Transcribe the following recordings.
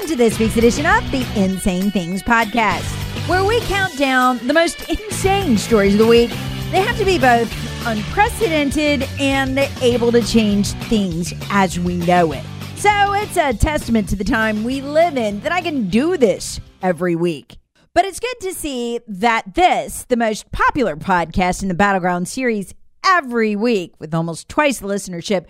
Welcome to this week's edition of the Insane Things Podcast, where we count down the most insane stories of the week. They have to be both unprecedented and able to change things as we know it. So it's a testament to the time we live in that I can do this every week. But it's good to see that this, the most popular podcast in the Battleground series every week, with almost twice the listenership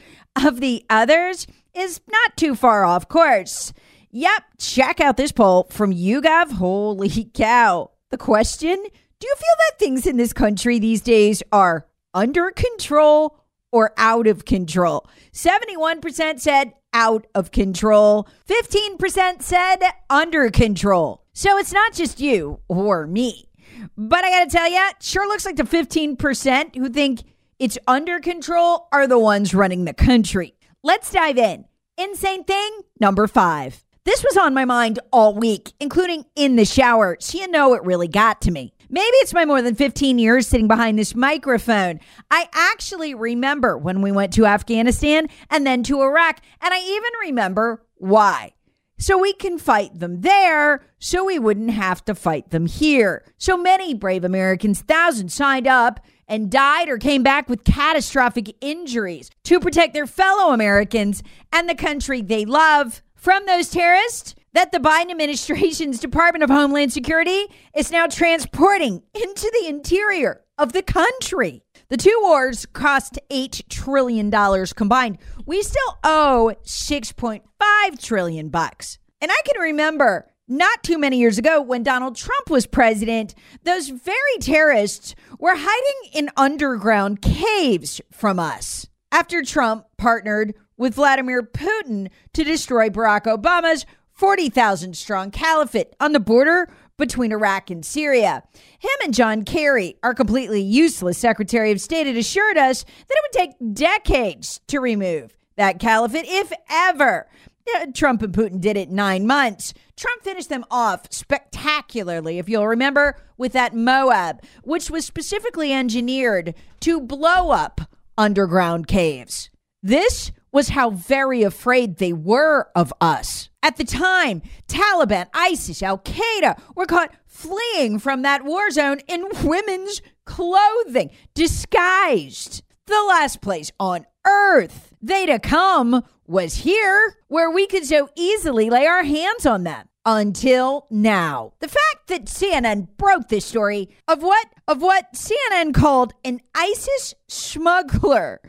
of the others, is not too far off course. Yep, check out this poll from YouGov. Holy cow. The question Do you feel that things in this country these days are under control or out of control? 71% said out of control, 15% said under control. So it's not just you or me. But I got to tell you, sure looks like the 15% who think it's under control are the ones running the country. Let's dive in. Insane thing number five. This was on my mind all week, including in the shower, so you know it really got to me. Maybe it's my more than 15 years sitting behind this microphone. I actually remember when we went to Afghanistan and then to Iraq, and I even remember why. So we can fight them there, so we wouldn't have to fight them here. So many brave Americans, thousands signed up and died or came back with catastrophic injuries to protect their fellow Americans and the country they love from those terrorists that the Biden administration's Department of Homeland Security is now transporting into the interior of the country. The two wars cost $8 trillion combined. We still owe 6.5 trillion bucks. And I can remember not too many years ago when Donald Trump was president, those very terrorists were hiding in underground caves from us. After Trump partnered with Vladimir Putin to destroy Barack Obama's 40,000 strong caliphate on the border between Iraq and Syria. Him and John Kerry, our completely useless Secretary of State, had assured us that it would take decades to remove that caliphate, if ever. Uh, Trump and Putin did it nine months. Trump finished them off spectacularly, if you'll remember, with that MOAB, which was specifically engineered to blow up underground caves. This was how very afraid they were of us. At the time, Taliban, ISIS, Al Qaeda were caught fleeing from that war zone in women's clothing, disguised. The last place on earth they'd come was here, where we could so easily lay our hands on them. Until now. The fact that CNN broke this story of what of what CNN called an ISIS smuggler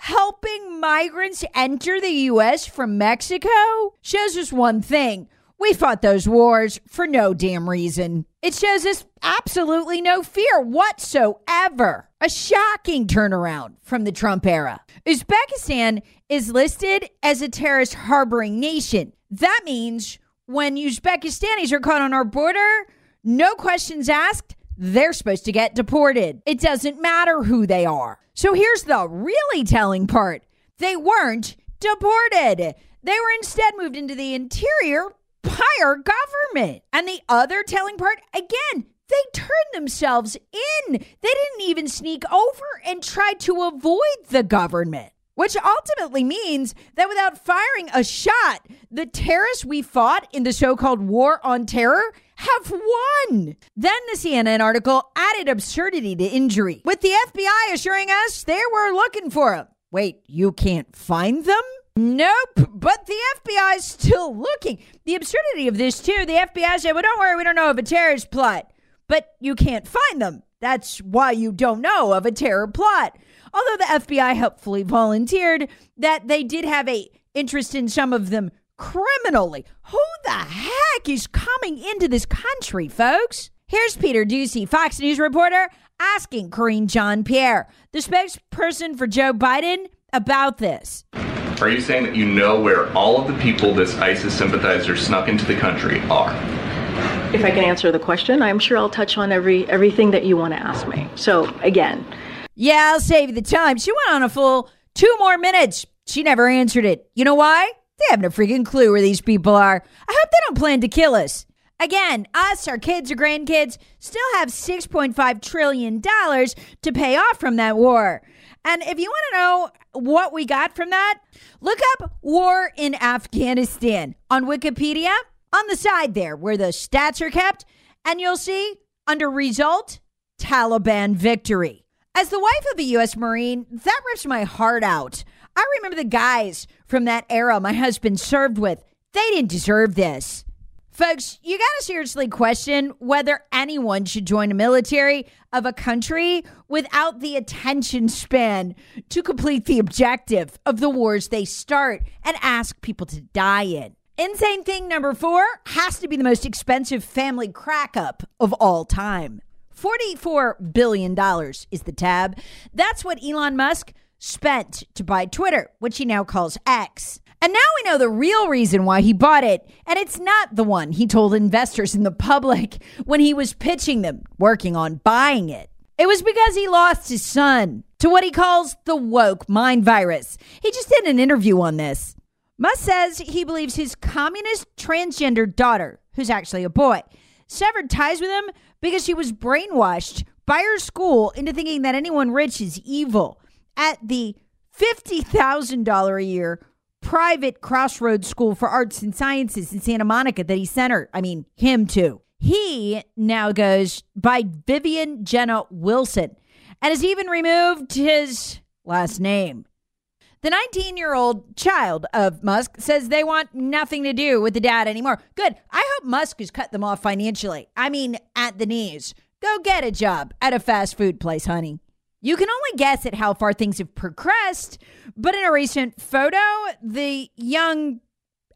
helping migrants enter the U.S. from Mexico shows us one thing. We fought those wars for no damn reason. It shows us absolutely no fear whatsoever. A shocking turnaround from the Trump era. Uzbekistan is listed as a terrorist harboring nation. That means when Uzbekistanis are caught on our border, no questions asked, they're supposed to get deported. It doesn't matter who they are. So here's the really telling part they weren't deported, they were instead moved into the interior by our government. And the other telling part, again, they turned themselves in. They didn't even sneak over and try to avoid the government. which ultimately means that without firing a shot, the terrorists we fought in the so called war on terror have won. Then the CNN article added absurdity to injury, with the FBI assuring us they were looking for them. Wait, you can't find them? Nope, but the FBI is still looking. The absurdity of this, too, the FBI said, well, don't worry, we don't know of a terrorist plot, but you can't find them. That's why you don't know of a terror plot. Although the FBI helpfully volunteered that they did have a interest in some of them criminally. Who the heck is coming into this country, folks? Here's Peter Doocy, Fox News reporter, asking Karine Jean Pierre, the spokesperson for Joe Biden, about this. Are you saying that you know where all of the people this ISIS sympathizer snuck into the country are? If I can answer the question, I'm sure I'll touch on every everything that you want to ask me. So again, yeah, I'll save you the time. She went on a full two more minutes. She never answered it. You know why? They haven't a freaking clue where these people are. I hope they don't plan to kill us. Again, us, our kids or grandkids, still have $6.5 trillion to pay off from that war. And if you want to know what we got from that, look up War in Afghanistan on Wikipedia on the side there where the stats are kept, and you'll see under result, Taliban victory. As the wife of a U.S. Marine, that rips my heart out. I remember the guys from that era my husband served with. They didn't deserve this. Folks, you got to seriously question whether anyone should join the military of a country without the attention span to complete the objective of the wars they start and ask people to die in. Insane thing number four has to be the most expensive family crack up of all time. $44 billion is the tab. That's what Elon Musk spent to buy Twitter, which he now calls X. And now we know the real reason why he bought it, and it's not the one he told investors in the public when he was pitching them working on buying it. It was because he lost his son to what he calls the woke mind virus. He just did an interview on this. Musk says he believes his communist transgender daughter, who's actually a boy, severed ties with him because she was brainwashed by her school into thinking that anyone rich is evil at the $50,000 a year private Crossroads School for Arts and Sciences in Santa Monica that he sent her. I mean, him too. He now goes by Vivian Jenna Wilson and has even removed his last name. The 19 year old child of Musk says they want nothing to do with the dad anymore. Good. I hope Musk has cut them off financially. I mean, at the knees. Go get a job at a fast food place, honey. You can only guess at how far things have progressed, but in a recent photo, the young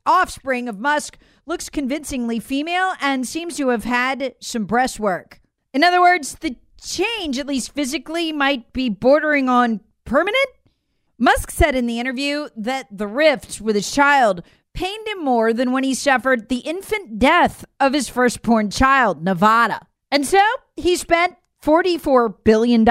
offspring of Musk looks convincingly female and seems to have had some breast work. In other words, the change, at least physically, might be bordering on permanent. Musk said in the interview that the rift with his child pained him more than when he suffered the infant death of his firstborn child, Nevada. And so he spent $44 billion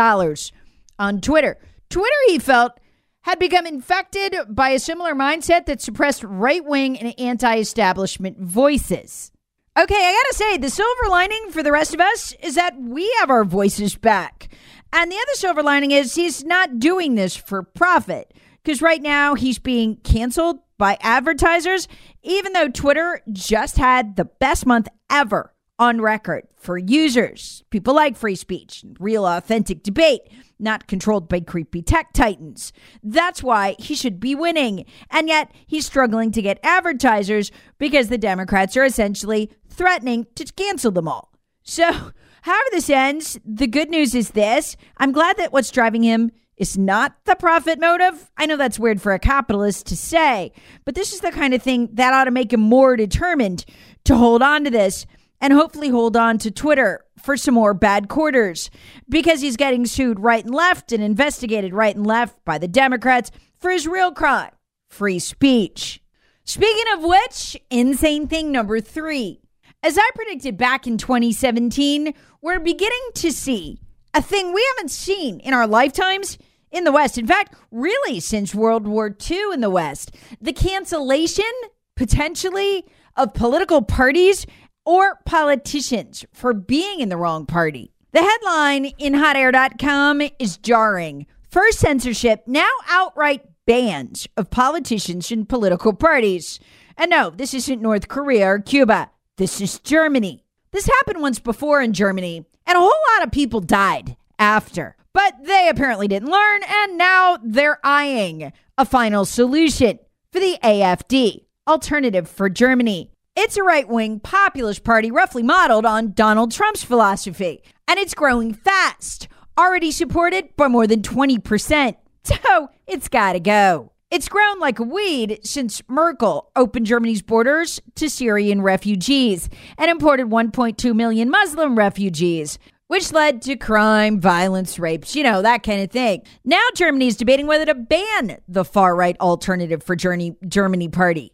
on Twitter. Twitter, he felt, had become infected by a similar mindset that suppressed right wing and anti establishment voices. Okay, I gotta say, the silver lining for the rest of us is that we have our voices back. And the other silver lining is he's not doing this for profit because right now he's being canceled by advertisers, even though Twitter just had the best month ever on record for users. People like free speech, real authentic debate, not controlled by creepy tech titans. That's why he should be winning. And yet he's struggling to get advertisers because the Democrats are essentially threatening to cancel them all. So, However, this ends, the good news is this I'm glad that what's driving him is not the profit motive. I know that's weird for a capitalist to say, but this is the kind of thing that ought to make him more determined to hold on to this and hopefully hold on to Twitter for some more bad quarters because he's getting sued right and left and investigated right and left by the Democrats for his real crime free speech. Speaking of which, insane thing number three as I predicted back in 2017, we're beginning to see a thing we haven't seen in our lifetimes in the West. In fact, really since World War II in the West, the cancellation potentially of political parties or politicians for being in the wrong party. The headline in hotair.com is jarring. First censorship, now outright bans of politicians and political parties. And no, this isn't North Korea or Cuba. This is Germany. This happened once before in Germany, and a whole lot of people died after. But they apparently didn't learn, and now they're eyeing a final solution for the AFD, Alternative for Germany. It's a right wing populist party roughly modeled on Donald Trump's philosophy, and it's growing fast, already supported by more than 20%. So it's got to go. It's grown like a weed since Merkel opened Germany's borders to Syrian refugees and imported 1.2 million Muslim refugees, which led to crime, violence, rapes, you know, that kind of thing. Now Germany is debating whether to ban the far right alternative for Germany, Germany party.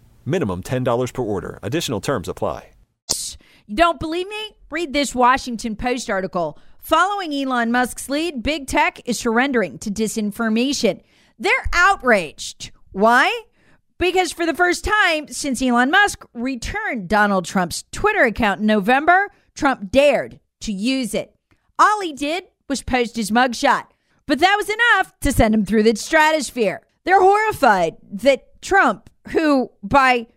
Minimum $10 per order. Additional terms apply. You don't believe me? Read this Washington Post article. Following Elon Musk's lead, big tech is surrendering to disinformation. They're outraged. Why? Because for the first time since Elon Musk returned Donald Trump's Twitter account in November, Trump dared to use it. All he did was post his mugshot, but that was enough to send him through the stratosphere. They're horrified that Trump, who by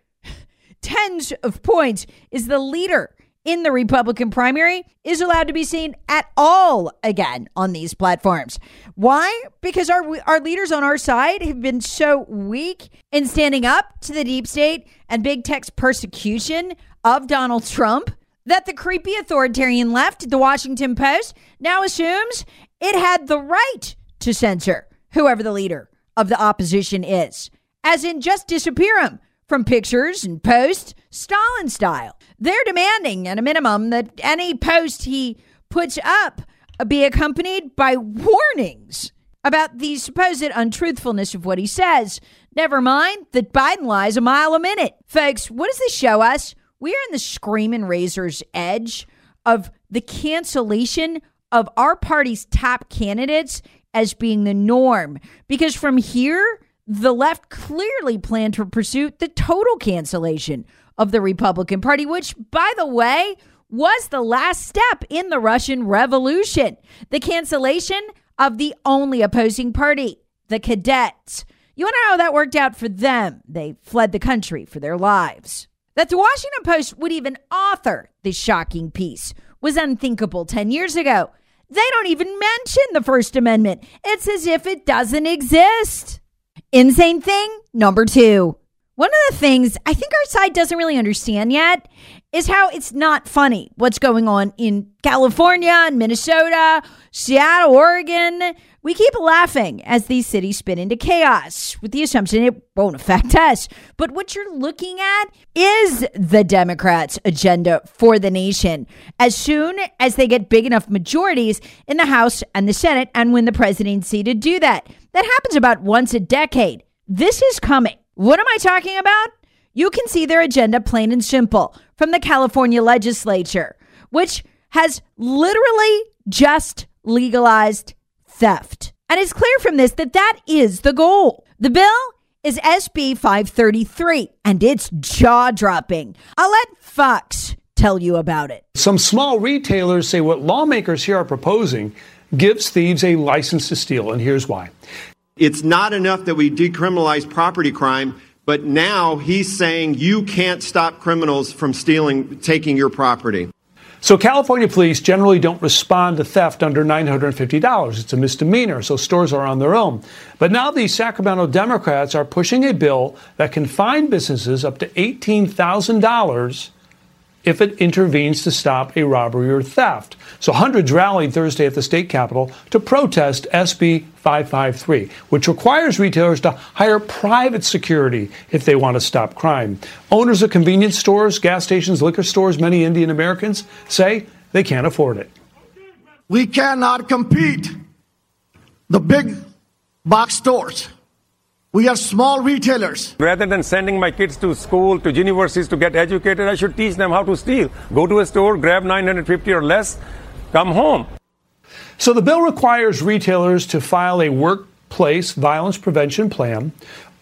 tens of points is the leader in the Republican primary is allowed to be seen at all again on these platforms. Why? Because our our leaders on our side have been so weak in standing up to the deep state and big tech's persecution of Donald Trump that the creepy authoritarian left, the Washington Post, now assumes it had the right to censor whoever the leader of the opposition is, as in just disappear him from pictures and posts, Stalin style. They're demanding, at a minimum, that any post he puts up be accompanied by warnings about the supposed untruthfulness of what he says. Never mind that Biden lies a mile a minute. Folks, what does this show us? We are in the screaming razor's edge of the cancellation of our party's top candidates as being the norm. Because from here, the left clearly planned to pursue the total cancellation of the Republican Party, which, by the way, was the last step in the Russian Revolution. The cancellation of the only opposing party, the cadets. You know how that worked out for them? They fled the country for their lives. That the Washington Post would even author this shocking piece was unthinkable 10 years ago. They don't even mention the First Amendment. It's as if it doesn't exist. Insane thing number two. One of the things I think our side doesn't really understand yet is how it's not funny what's going on in California and Minnesota, Seattle, Oregon. We keep laughing as these cities spin into chaos with the assumption it won't affect us. But what you're looking at is the Democrats' agenda for the nation. As soon as they get big enough majorities in the House and the Senate and win the presidency to do that, that happens about once a decade. This is coming. What am I talking about? You can see their agenda plain and simple from the California legislature, which has literally just legalized theft. And it's clear from this that that is the goal. The bill is SB 533, and it's jaw dropping. I'll let Fox tell you about it. Some small retailers say what lawmakers here are proposing gives thieves a license to steal, and here's why. It's not enough that we decriminalize property crime, but now he's saying you can't stop criminals from stealing, taking your property. So, California police generally don't respond to theft under $950. It's a misdemeanor, so stores are on their own. But now these Sacramento Democrats are pushing a bill that can fine businesses up to $18,000 if it intervenes to stop a robbery or theft. So hundreds rallied Thursday at the state capitol to protest SB 553, which requires retailers to hire private security if they want to stop crime. Owners of convenience stores, gas stations, liquor stores, many Indian Americans say they can't afford it. We cannot compete the big box stores We are small retailers. Rather than sending my kids to school, to universities to get educated, I should teach them how to steal. Go to a store, grab 950 or less, come home. So the bill requires retailers to file a workplace violence prevention plan.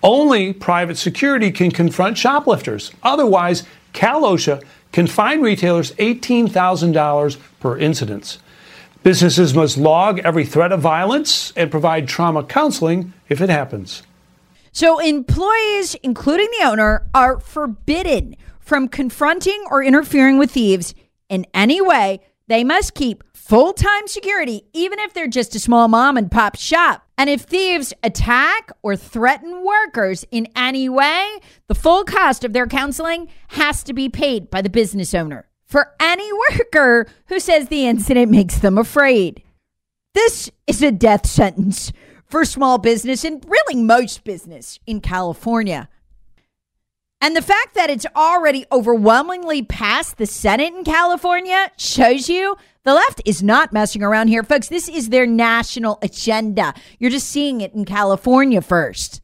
Only private security can confront shoplifters. Otherwise, Cal OSHA can fine retailers $18,000 per incident. Businesses must log every threat of violence and provide trauma counseling if it happens. So, employees, including the owner, are forbidden from confronting or interfering with thieves in any way. They must keep full time security, even if they're just a small mom and pop shop. And if thieves attack or threaten workers in any way, the full cost of their counseling has to be paid by the business owner for any worker who says the incident makes them afraid. This is a death sentence for small business and really most business in California. And the fact that it's already overwhelmingly passed the Senate in California shows you the left is not messing around here, folks. This is their national agenda. You're just seeing it in California first.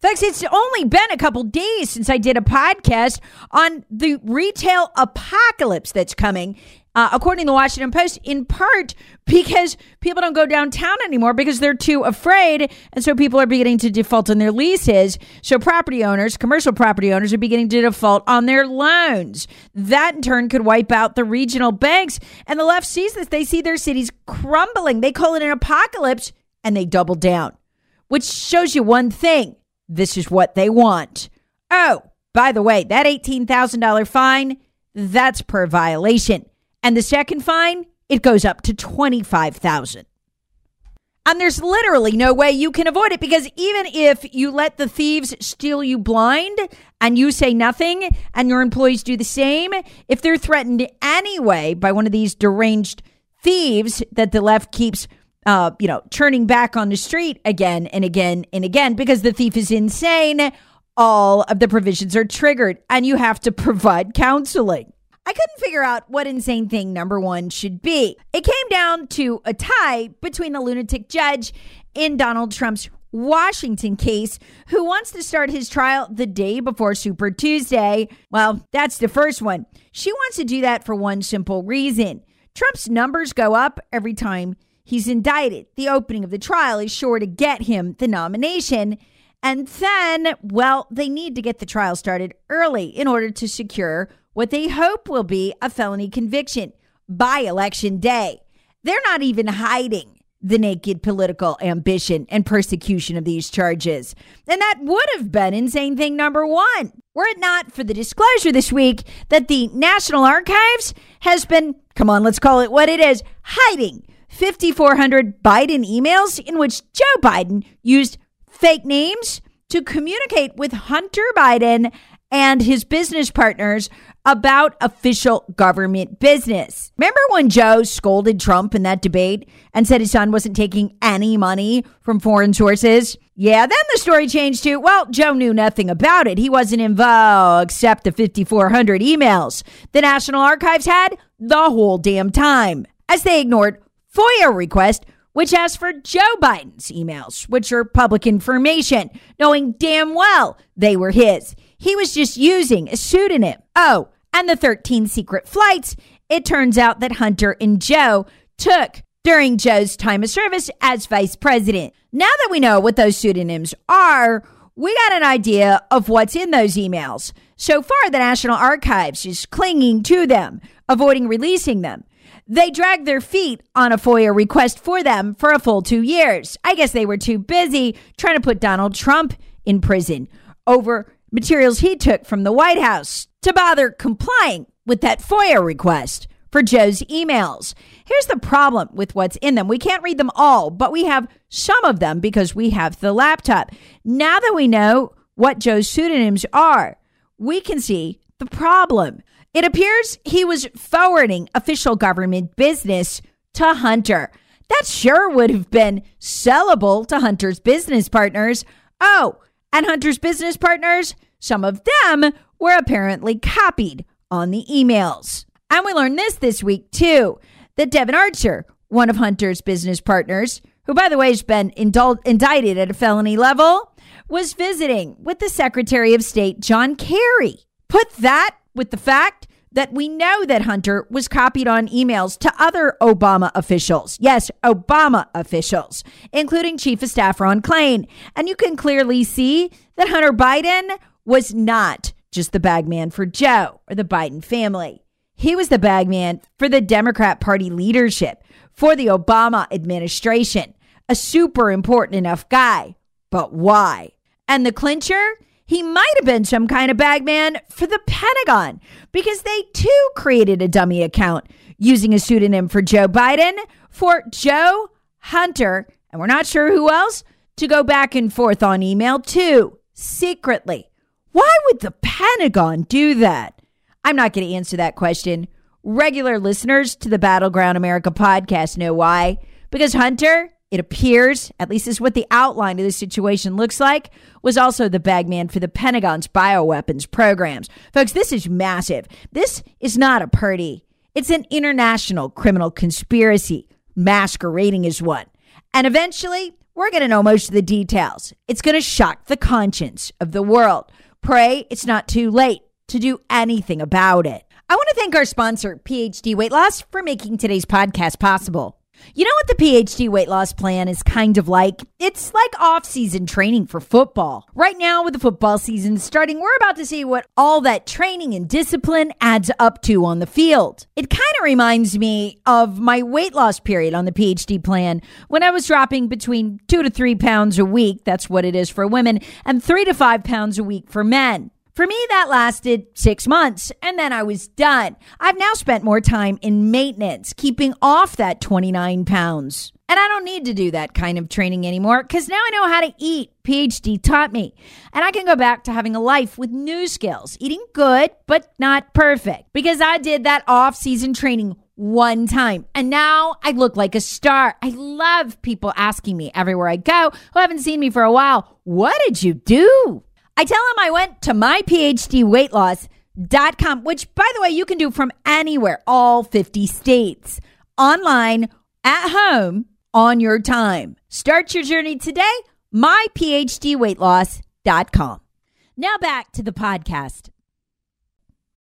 Folks, it's only been a couple days since I did a podcast on the retail apocalypse that's coming uh, according to the Washington Post, in part because people don't go downtown anymore because they're too afraid. And so people are beginning to default on their leases. So property owners, commercial property owners, are beginning to default on their loans. That in turn could wipe out the regional banks. And the left sees this. They see their cities crumbling. They call it an apocalypse and they double down, which shows you one thing this is what they want. Oh, by the way, that $18,000 fine, that's per violation. And the second fine, it goes up to 25,000. And there's literally no way you can avoid it because even if you let the thieves steal you blind and you say nothing and your employees do the same, if they're threatened anyway by one of these deranged thieves that the left keeps uh, you know, turning back on the street again and again and again because the thief is insane, all of the provisions are triggered and you have to provide counseling. I couldn't figure out what insane thing number one should be. It came down to a tie between the lunatic judge in Donald Trump's Washington case who wants to start his trial the day before Super Tuesday. Well, that's the first one. She wants to do that for one simple reason Trump's numbers go up every time he's indicted. The opening of the trial is sure to get him the nomination. And then, well, they need to get the trial started early in order to secure what they hope will be a felony conviction by election day. They're not even hiding the naked political ambition and persecution of these charges. And that would have been insane thing number one. Were it not for the disclosure this week that the National Archives has been, come on, let's call it what it is, hiding 5,400 Biden emails in which Joe Biden used fake names to communicate with Hunter Biden and his business partners about official government business. Remember when Joe scolded Trump in that debate and said his son wasn't taking any money from foreign sources? Yeah, then the story changed to, well, Joe knew nothing about it. He wasn't involved except the 5,400 emails the National Archives had the whole damn time, as they ignored FOIA request which asked for Joe Biden's emails, which are public information, knowing damn well they were his. He was just using a pseudonym. Oh, and the 13 secret flights it turns out that Hunter and Joe took during Joe's time of service as vice president. Now that we know what those pseudonyms are, we got an idea of what's in those emails. So far, the National Archives is clinging to them, avoiding releasing them. They dragged their feet on a FOIA request for them for a full two years. I guess they were too busy trying to put Donald Trump in prison over materials he took from the White House to bother complying with that FOIA request for Joe's emails. Here's the problem with what's in them. We can't read them all, but we have some of them because we have the laptop. Now that we know what Joe's pseudonyms are, we can see the problem. It appears he was forwarding official government business to Hunter. That sure would have been sellable to Hunter's business partners. Oh, and Hunter's business partners, some of them were apparently copied on the emails. And we learned this this week too that Devon Archer, one of Hunter's business partners, who by the way has been indul- indicted at a felony level, was visiting with the Secretary of State, John Kerry. Put that with the fact that we know that Hunter was copied on emails to other Obama officials. Yes, Obama officials, including Chief of Staff Ron Klain. And you can clearly see that Hunter Biden was not just the bagman for Joe or the Biden family. He was the bagman for the Democrat Party leadership, for the Obama administration. A super important enough guy. But why? And the clincher? He might have been some kind of bagman for the Pentagon because they too created a dummy account using a pseudonym for Joe Biden for Joe Hunter, and we're not sure who else, to go back and forth on email too, secretly. Why would the Pentagon do that? I'm not going to answer that question. Regular listeners to the Battleground America podcast know why. Because Hunter it appears, at least is what the outline of the situation looks like, was also the bagman for the Pentagon's bioweapons programs. Folks, this is massive. This is not a party. It's an international criminal conspiracy masquerading as one. And eventually, we're going to know most of the details. It's going to shock the conscience of the world. Pray it's not too late to do anything about it. I want to thank our sponsor, PhD Weight Loss, for making today's podcast possible. You know what the PhD weight loss plan is kind of like? It's like off season training for football. Right now, with the football season starting, we're about to see what all that training and discipline adds up to on the field. It kind of reminds me of my weight loss period on the PhD plan when I was dropping between two to three pounds a week. That's what it is for women, and three to five pounds a week for men. For me, that lasted six months and then I was done. I've now spent more time in maintenance, keeping off that 29 pounds. And I don't need to do that kind of training anymore because now I know how to eat. PhD taught me. And I can go back to having a life with new skills, eating good, but not perfect. Because I did that off season training one time. And now I look like a star. I love people asking me everywhere I go who haven't seen me for a while, what did you do? I tell him I went to myphdweightloss.com, which, by the way, you can do from anywhere, all 50 states, online, at home, on your time. Start your journey today, myphdweightloss.com. Now back to the podcast.